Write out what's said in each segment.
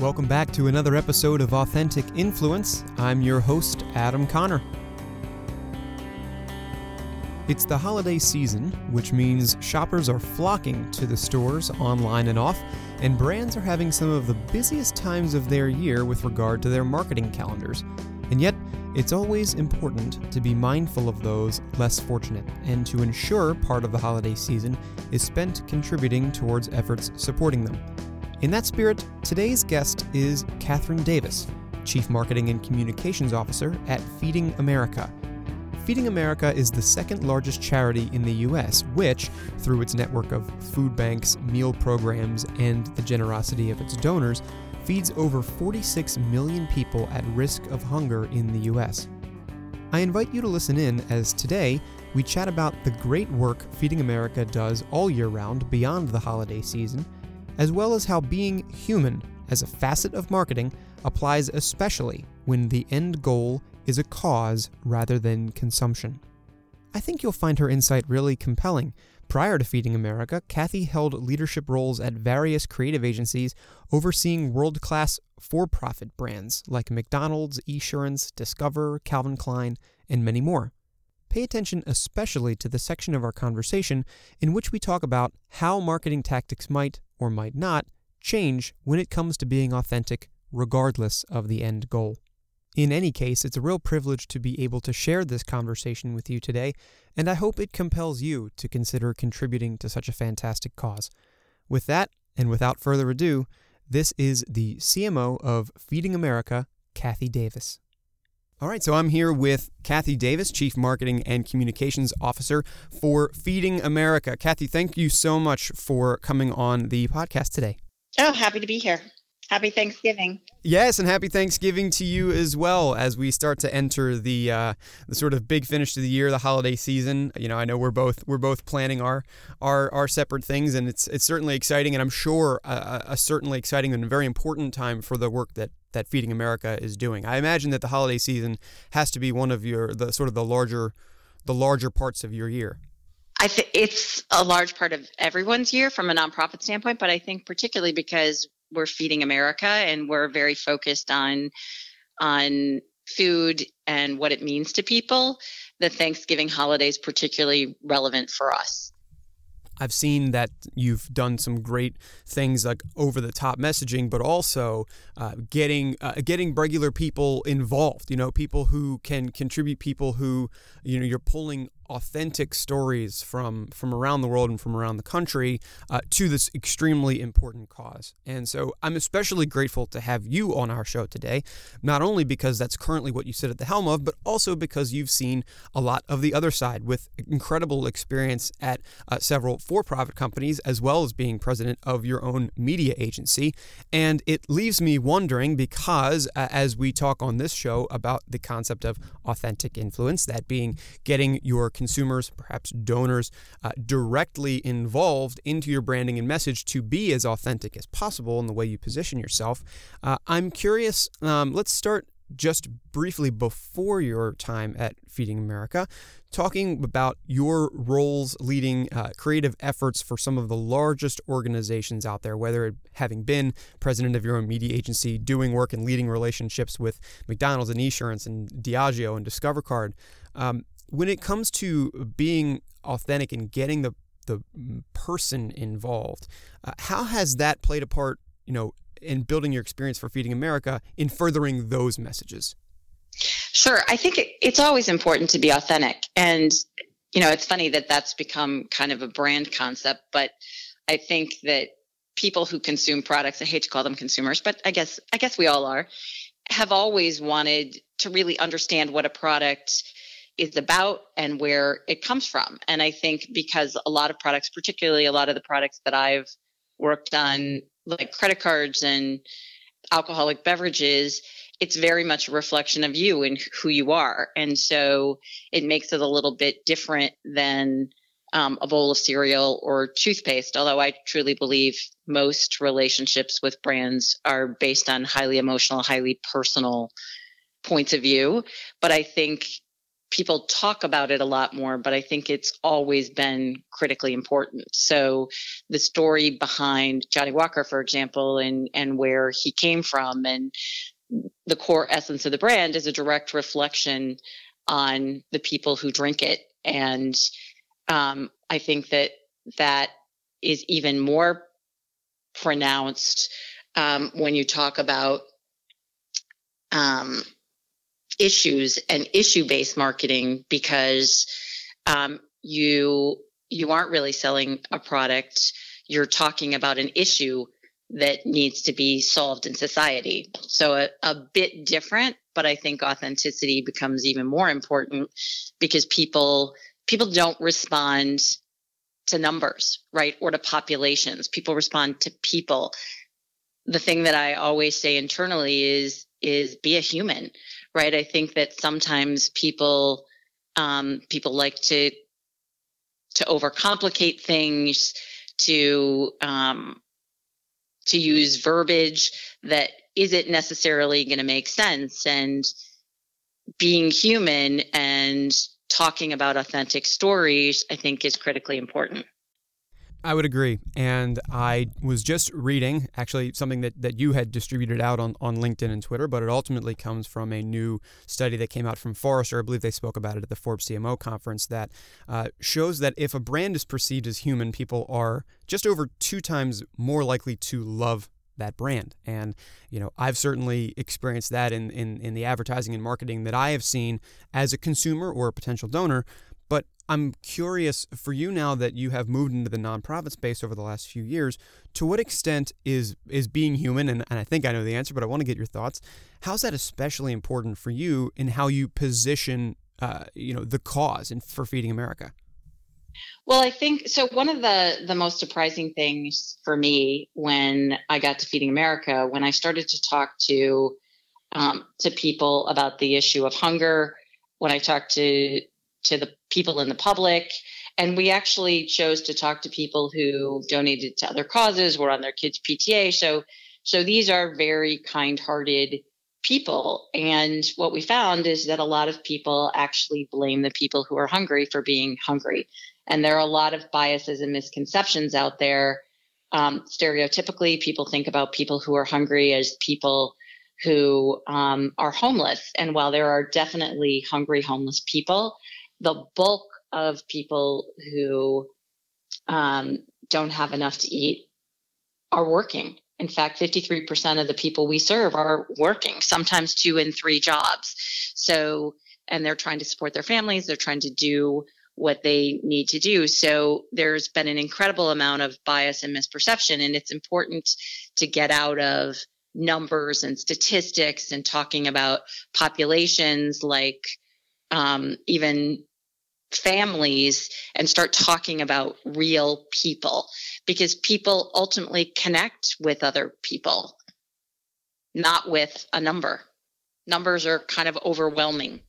Welcome back to another episode of Authentic Influence. I'm your host, Adam Conner. It's the holiday season, which means shoppers are flocking to the stores online and off, and brands are having some of the busiest times of their year with regard to their marketing calendars. And yet, it's always important to be mindful of those less fortunate and to ensure part of the holiday season is spent contributing towards efforts supporting them. In that spirit, today's guest is Catherine Davis, Chief Marketing and Communications Officer at Feeding America. Feeding America is the second largest charity in the U.S., which, through its network of food banks, meal programs, and the generosity of its donors, feeds over 46 million people at risk of hunger in the U.S. I invite you to listen in as today we chat about the great work Feeding America does all year round beyond the holiday season, as well as how being human as a facet of marketing applies especially when the end goal is a cause rather than consumption. I think you'll find her insight really compelling Prior to Feeding America, Cathy held leadership roles at various creative agencies overseeing world class for profit brands like McDonald's, Esurance, Discover, Calvin Klein, and many more. Pay attention especially to the section of our conversation in which we talk about how marketing tactics might, or might not, change when it comes to being authentic, regardless of the end goal. In any case, it's a real privilege to be able to share this conversation with you today, and I hope it compels you to consider contributing to such a fantastic cause. With that, and without further ado, this is the CMO of Feeding America, Cathy Davis. All right, so I'm here with Cathy Davis, Chief Marketing and Communications Officer for Feeding America. Cathy, thank you so much for coming on the podcast today. Oh, happy to be here. Happy Thanksgiving. Yes, and happy Thanksgiving to you as well as we start to enter the uh, the sort of big finish to the year, the holiday season. You know, I know we're both we're both planning our our, our separate things, and it's it's certainly exciting, and I'm sure a, a certainly exciting and very important time for the work that that Feeding America is doing. I imagine that the holiday season has to be one of your the sort of the larger the larger parts of your year. I think it's a large part of everyone's year from a nonprofit standpoint, but I think particularly because we're feeding America and we're very focused on on food and what it means to people. The Thanksgiving holiday is particularly relevant for us. I've seen that you've done some great things like over the top messaging, but also uh, getting uh, getting regular people involved. You know, people who can contribute, people who you know you're pulling authentic stories from from around the world and from around the country uh, to this extremely important cause. And so I'm especially grateful to have you on our show today, not only because that's currently what you sit at the helm of, but also because you've seen a lot of the other side with incredible experience at uh, several for-profit companies as well as being president of your own media agency. And it leaves me wondering because uh, as we talk on this show about the concept of authentic influence, that being getting your consumers, perhaps donors, uh, directly involved into your branding and message to be as authentic as possible in the way you position yourself. Uh, I'm curious, um, let's start just briefly before your time at Feeding America, talking about your roles leading uh, creative efforts for some of the largest organizations out there, whether it having been president of your own media agency, doing work and leading relationships with McDonald's and Esurance and Diageo and Discover Card. Um, when it comes to being authentic and getting the the person involved, uh, how has that played a part, you know, in building your experience for Feeding America in furthering those messages? Sure, I think it, it's always important to be authentic, and you know, it's funny that that's become kind of a brand concept, but I think that people who consume products, I hate to call them consumers, but I guess I guess we all are, have always wanted to really understand what a product is about and where it comes from. And I think because a lot of products, particularly a lot of the products that I've worked on, like credit cards and alcoholic beverages, it's very much a reflection of you and who you are. And so it makes it a little bit different than um, a bowl of cereal or toothpaste, although I truly believe most relationships with brands are based on highly emotional, highly personal points of view. But I think people talk about it a lot more, but I think it's always been critically important. So the story behind Johnnie Walker, for example, and and where he came from and the core essence of the brand is a direct reflection on the people who drink it. And um, I think that that is even more pronounced um, when you talk about um, issues and issue based marketing because um, you you aren't really selling a product. You're talking about an issue that needs to be solved in society. So a, a bit different but i think authenticity becomes even more important because people people don't respond to numbers right or to populations. People respond to people. The thing that i always say internally is is be a human right? I think that sometimes people um, people like to to overcomplicate things, to um, to use verbiage that isn't necessarily going to make sense, and being human and talking about authentic stories, I think, is critically important. I would agree. And I was just reading actually something that, that you had distributed out on, on LinkedIn and Twitter, but it ultimately comes from a new study that came out from Forrester. I believe they spoke about it at the Forbes CMO conference that uh, shows that if a brand is perceived as human, people are just over two times more likely to love that brand. And, you know, I've certainly experienced that in, in, in the advertising and marketing that I have seen as a consumer or a potential donor. But I'm curious for you now that you have moved into the nonprofit space over the last few years, to what extent is is being human, and, and I think I know the answer, but I want to get your thoughts. How's that especially important for you in how you position uh, you know, the cause in, for Feeding America? Well, I think so. One of the the most surprising things for me when I got to Feeding America, when I started to talk to um, to people about the issue of hunger, when I talked to to the people in the public. And we actually chose to talk to people who donated to other causes, were on their kids' PTA. So, so these are very kind-hearted people. And what we found is that a lot of people actually blame the people who are hungry for being hungry. And there are a lot of biases and misconceptions out there. Um, stereotypically, people think about people who are hungry as people who um, are homeless. And while there are definitely hungry homeless people, the bulk of people who um, don't have enough to eat are working. In fact, 53% of the people we serve are working, sometimes two and three jobs. So, and they're trying to support their families, they're trying to do what they need to do. So, there's been an incredible amount of bias and misperception, and it's important to get out of numbers and statistics and talking about populations like um, even families and start talking about real people because people ultimately connect with other people, not with a number. Numbers are kind of overwhelming.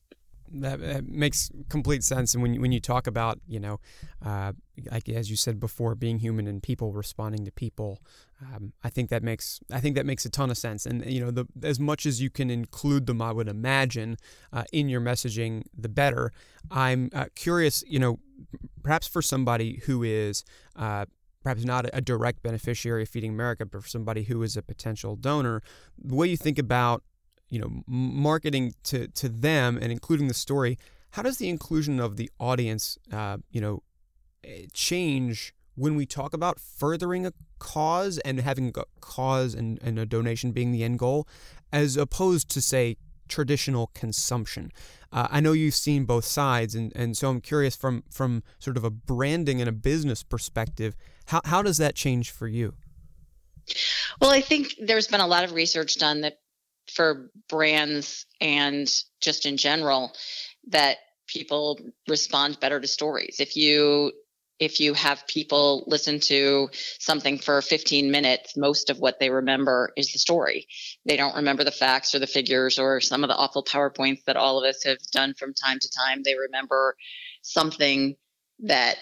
That, that makes complete sense. And when you, when you talk about, you know, uh, like as you said before, being human and people responding to people, um, I think that makes I think that makes a ton of sense. And you know, the, as much as you can include them, I would imagine uh, in your messaging, the better. I'm uh, curious, you know, perhaps for somebody who is uh, perhaps not a direct beneficiary of Feeding America, but for somebody who is a potential donor, the way you think about you know marketing to to them and including the story, how does the inclusion of the audience, uh, you know, eh, change? when we talk about furthering a cause and having a cause and, and a donation being the end goal, as opposed to, say, traditional consumption. Uh, I know you've seen both sides, and, and so I'm curious from, from sort of a branding and a business perspective, how, how does that change for you? Well, I think there's been a lot of research done that for brands and just in general that people respond better to stories. If you if you have people listen to something for 15 minutes, most of what they remember is the story. They don't remember the facts or the figures or some of the awful PowerPoints that all of us have done from time to time. They remember something that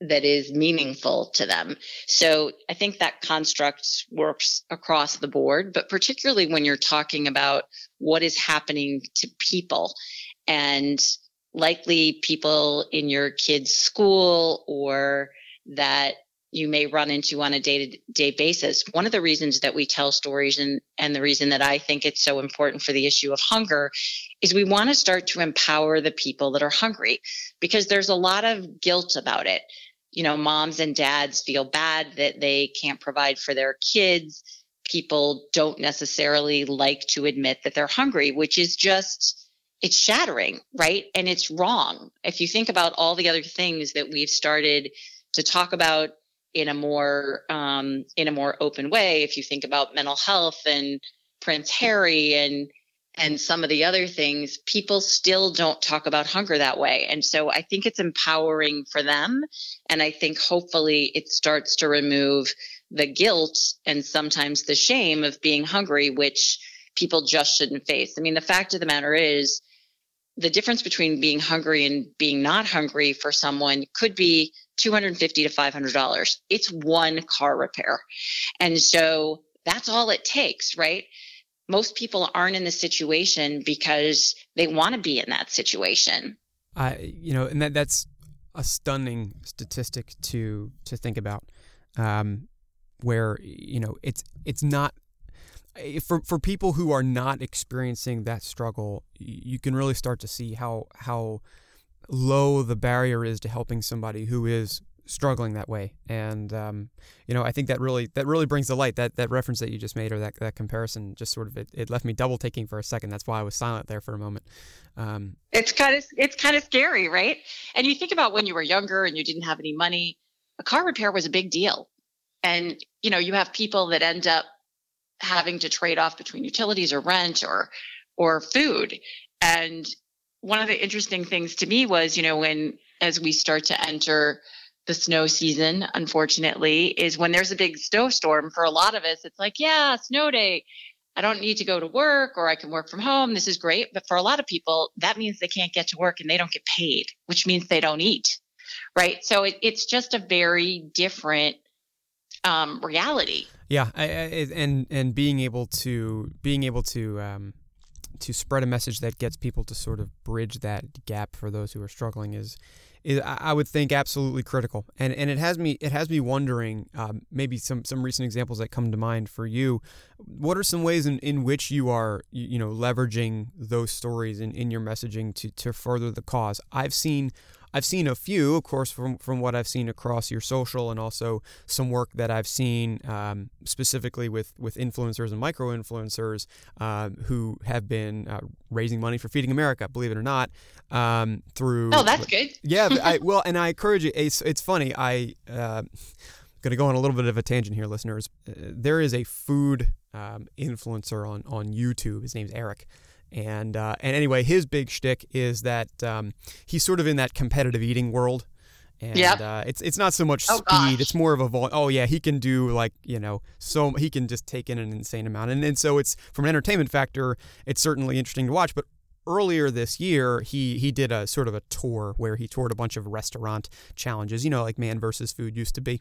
that is meaningful to them. So I think that construct works across the board, but particularly when you're talking about what is happening to people and likely people in your kid's school or that you may run into on a day to day basis. One of the reasons that we tell stories and, and the reason that I think it's so important for the issue of hunger is we want to start to empower the people that are hungry because there's a lot of guilt about it. You know, moms and dads feel bad that they can't provide for their kids. People don't necessarily like to admit that they're hungry, which is just it's shattering, right? And it's wrong. If you think about all the other things that we've started to talk about in a more um, in a more open way, if you think about mental health and Prince Harry and and some of the other things, people still don't talk about hunger that way. And so I think it's empowering for them. And I think hopefully it starts to remove the guilt and sometimes the shame of being hungry, which people just shouldn't face. I mean, the fact of the matter is, the difference between being hungry and being not hungry for someone could be 250 to 500 dollars. It's one car repair. And so that's all it takes right? Most people aren't in the situation because they want to be in that situation. I you know and that that's a stunning statistic to to think about um, where you know it's it's not for for people who are not experiencing that struggle, you can really start to see how how low the barrier is to helping somebody who is struggling that way. And um, you know, I think that really that really brings the light that that reference that you just made or that that comparison just sort of it, it left me double taking for a second. That's why I was silent there for a moment. Um, it's kind of it's kind of scary, right? And you think about when you were younger and you didn't have any money, a car repair was a big deal. And you know, you have people that end up having to trade off between utilities or rent or or food. And one of the interesting things to me was, you know, when as we start to enter the snow season, unfortunately, is when there's a big snowstorm for a lot of us, it's like, yeah, snow day. I don't need to go to work or I can work from home. This is great. But for a lot of people, that means they can't get to work and they don't get paid, which means they don't eat. Right. So it, it's just a very different um, reality. Yeah, I, I, and and being able to being able to um, to spread a message that gets people to sort of bridge that gap for those who are struggling is is I would think absolutely critical. And and it has me it has me wondering um, maybe some some recent examples that come to mind for you. What are some ways in, in which you are you know leveraging those stories in, in your messaging to to further the cause? I've seen I've seen a few, of course, from from what I've seen across your social, and also some work that I've seen um, specifically with with influencers and micro influencers um, who have been uh, raising money for Feeding America, believe it or not, um, through. Oh, that's good. yeah, I, well, and I encourage you. It's, it's funny. I. Uh, going to go on a little bit of a tangent here, listeners. Uh, there is a food um, influencer on on YouTube. His name's Eric, and uh, and anyway, his big shtick is that um, he's sort of in that competitive eating world. And yep. uh, it's it's not so much oh, speed; gosh. it's more of a vol. Oh yeah, he can do like you know, so he can just take in an insane amount, and and so it's from an entertainment factor, it's certainly interesting to watch. But earlier this year, he he did a sort of a tour where he toured a bunch of restaurant challenges, you know, like Man versus Food used to be.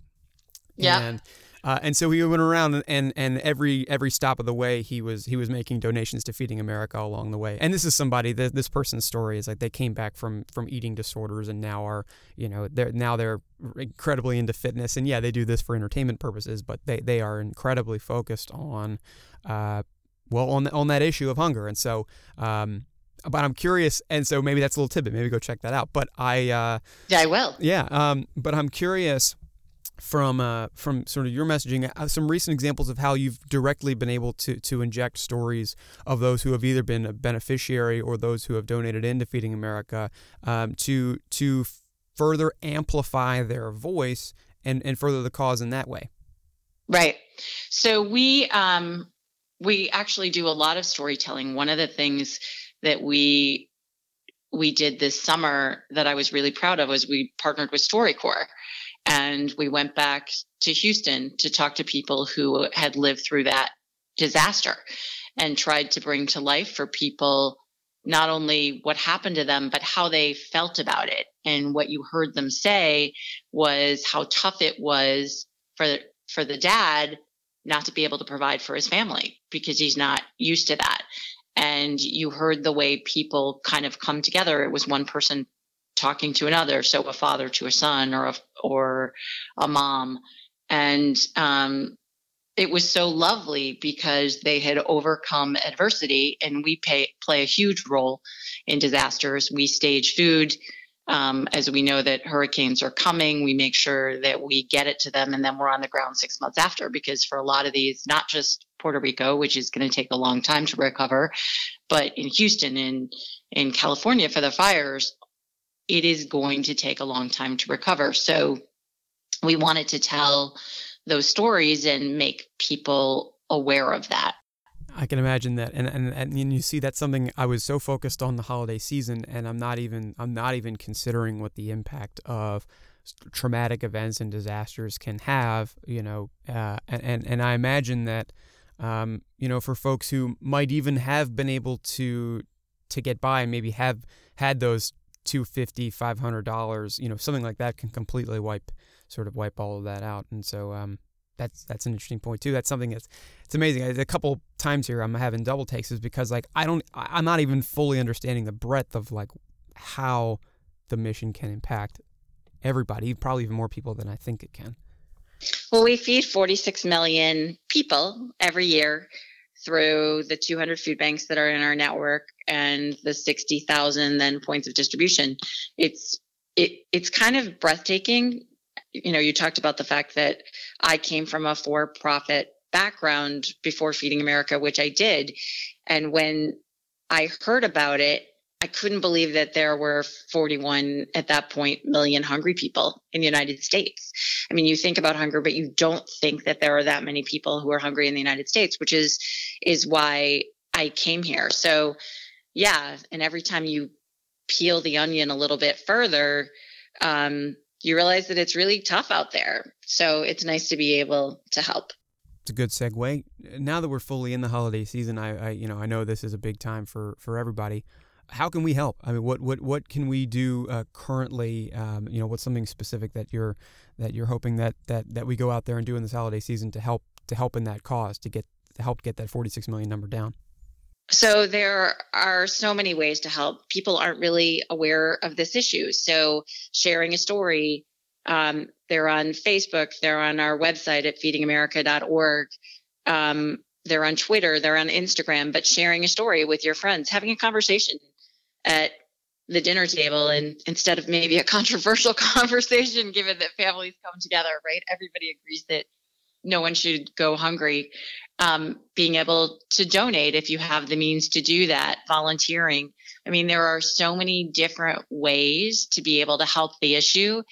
Yeah. And uh, and so he went around and, and every every stop of the way he was he was making donations to Feeding America along the way. And this is somebody that this person's story is like they came back from from eating disorders and now are you know they're now they're incredibly into fitness and yeah they do this for entertainment purposes but they they are incredibly focused on uh, well on on that issue of hunger and so um, but I'm curious, and so maybe that's a little tidbit. Maybe go check that out. But I, uh, yeah, I will. Yeah, um, but I'm curious from uh, from sort of your messaging, uh, some recent examples of how you've directly been able to to inject stories of those who have either been a beneficiary or those who have donated into Feeding America um, to to further amplify their voice and and further the cause in that way. Right. So we um, we actually do a lot of storytelling. One of the things that we we did this summer that I was really proud of was we partnered with StoryCorps and we went back to Houston to talk to people who had lived through that disaster and tried to bring to life for people not only what happened to them, but how they felt about it. And what you heard them say was how tough it was for, for the dad not to be able to provide for his family because he's not used to that. And you heard the way people kind of come together. It was one person talking to another, so a father to a son or a, or a mom. And um, it was so lovely because they had overcome adversity and we pay, play a huge role in disasters. We stage food. Um, as we know that hurricanes are coming, we make sure that we get it to them and then we're on the ground six months after because for a lot of these, not just Puerto Rico, which is going to take a long time to recover, but in Houston and in California for the fires, it is going to take a long time to recover. So we wanted to tell those stories and make people aware of that. I can imagine that, and, and and you see that's something I was so focused on the holiday season, and I'm not even I'm not even considering what the impact of traumatic events and disasters can have, you know, uh, and, and and I imagine that, um, you know, for folks who might even have been able to to get by and maybe have had those 250 500 dollars you know something like that can completely wipe sort of wipe all of that out. And so um, that's that's an interesting point too. That's something that's it's amazing. A couple times here i'm having double takes is because like i don't i'm not even fully understanding the breadth of like how the mission can impact everybody probably even more people than i think it can. Well we feed 46 million people every year through the 200 food banks that are in our network and the 60,000 then points of distribution. It's it it's kind of breathtaking. You know, you talked about the fact that I came from a for-profit background before Feeding America, which I did. And when I heard about it, I couldn't believe that there were 41 at that point million hungry people in the United States. I mean, you think about hunger, but you don't think that there are that many people who are hungry in the United States, which is is why I came here. So, yeah, and every time you peel the onion a little bit further, um, you realize that it's really tough out there. So it's nice to be able to help. It's a good segue. Now that we're fully in the holiday season, I, I you know I know this is a big time for for everybody how can we help? I mean, what what what can we do uh, currently? Um, you know, what's something specific that you're that you're hoping that that that we go out there and do in this holiday season to help to help in that cause to get to help get that 46 million number down. So there are so many ways to help. People aren't really aware of this issue. So sharing a story, um, they're on Facebook, they're on our website at feedingamerica.org. Um, they're on Twitter, they're on Instagram, but sharing a story with your friends, having a conversation at the dinner table and instead of maybe a controversial conversation given that families come together right? Everybody agrees that no one should go hungry. Um, being able to donate if you have the means to do that volunteering. I mean there are so many different ways to be able to help the issue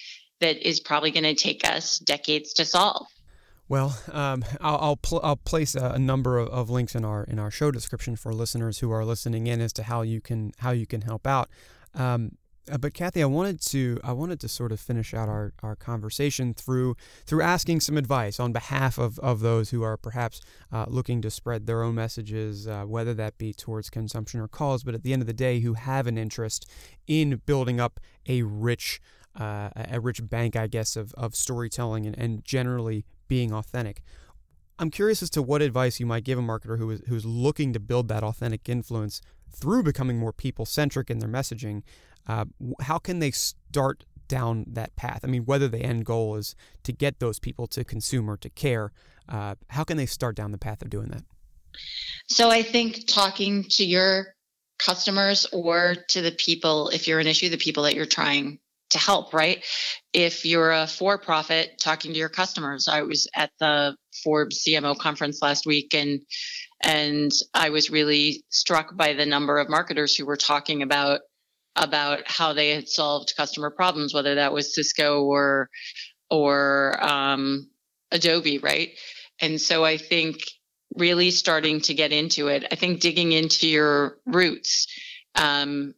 that is probably going to take us decades to solve well, um, I'll I'll, pl- I'll, place a, a number of, of, links in our in our show description for listeners who are listening in as to how you can how you can help out. Um, uh, but Cathy, I wanted to I wanted to sort of finish out our, our conversation through through asking some advice on behalf of, of those who are perhaps uh, looking to spread their own messages, uh, whether that be towards consumption or cause, but at the end of the day, who have an interest in building up a rich uh, a rich bank, I guess, of, of storytelling and, and generally being authentic. I'm curious as to what advice you might give a marketer who is who's looking to build that authentic influence through becoming more people centric in their messaging. Uh, how can they start down that path? I mean, whether the end goal is to get those people to consume or to care, uh, how can they start down the path of doing that? So I think talking to your customers or to the people, if you're an issue, the people that you're trying to help, right? If you're a for profit talking to your customers, I was at the Forbes CMO conference last week and and I was really struck by the number of marketers who were talking about about how they had solved customer problems, whether that was Cisco or or um, Adobe, right? And so I think really starting to get into it. I think digging into your roots. Um,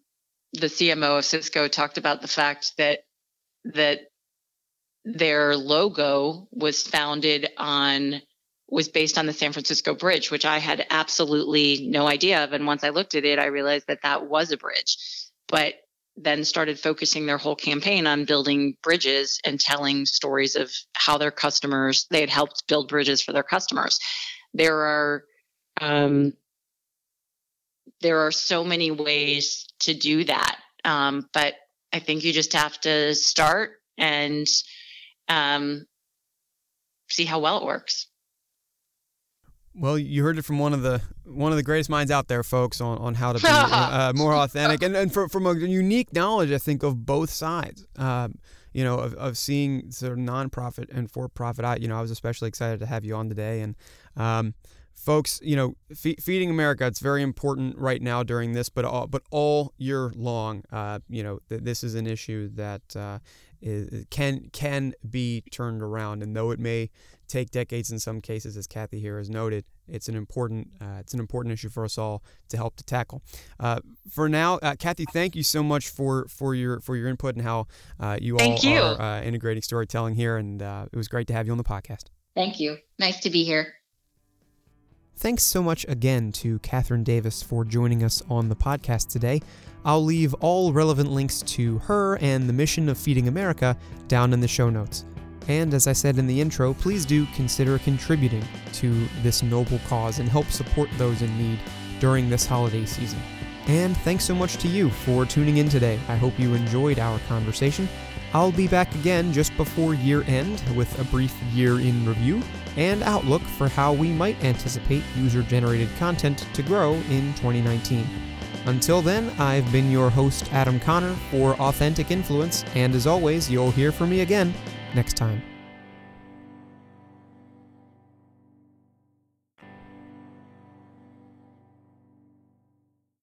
the CMO of Cisco talked about the fact that that their logo was founded on was based on the San Francisco Bridge, which I had absolutely no idea of. And once I looked at it, I realized that that was a bridge. But then started focusing their whole campaign on building bridges and telling stories of how their customers they had helped build bridges for their customers. There are um, there are so many ways to do that. Um, but I think you just have to start and um, see how well it works. Well, you heard it from one of the one of the greatest minds out there, folks, on, on how to be uh, more authentic and, and for, from a unique knowledge, I think, of both sides. Um, you know, of, of seeing sort of nonprofit and for profit. I, you know, I was especially excited to have you on today. And um, folks, you know, fe- feeding America, it's very important right now during this, but all, but all year long, uh, you know, th- this is an issue that uh, is, can can be turned around. And though it may take decades in some cases, as Cathy here has noted, it's an important uh, it's an important issue for us all to help to tackle. Uh, for now, uh, Cathy, thank you so much for for your for your input and how uh, you thank all you. are uh, integrating storytelling here. And uh, it was great to have you on the podcast. Thank you. Nice to be here. Thanks so much again to Catherine Davis for joining us on the podcast today. I'll leave all relevant links to her and the mission of Feeding America down in the show notes. And as I said in the intro, please do consider contributing to this noble cause and help support those in need during this holiday season. And thanks so much to you for tuning in today. I hope you enjoyed our conversation. I'll be back again just before year end with a brief year in review and outlook for how we might anticipate user generated content to grow in 2019. Until then, I've been your host, Adam Conner, for Authentic Influence, and as always, you'll hear from me again next time.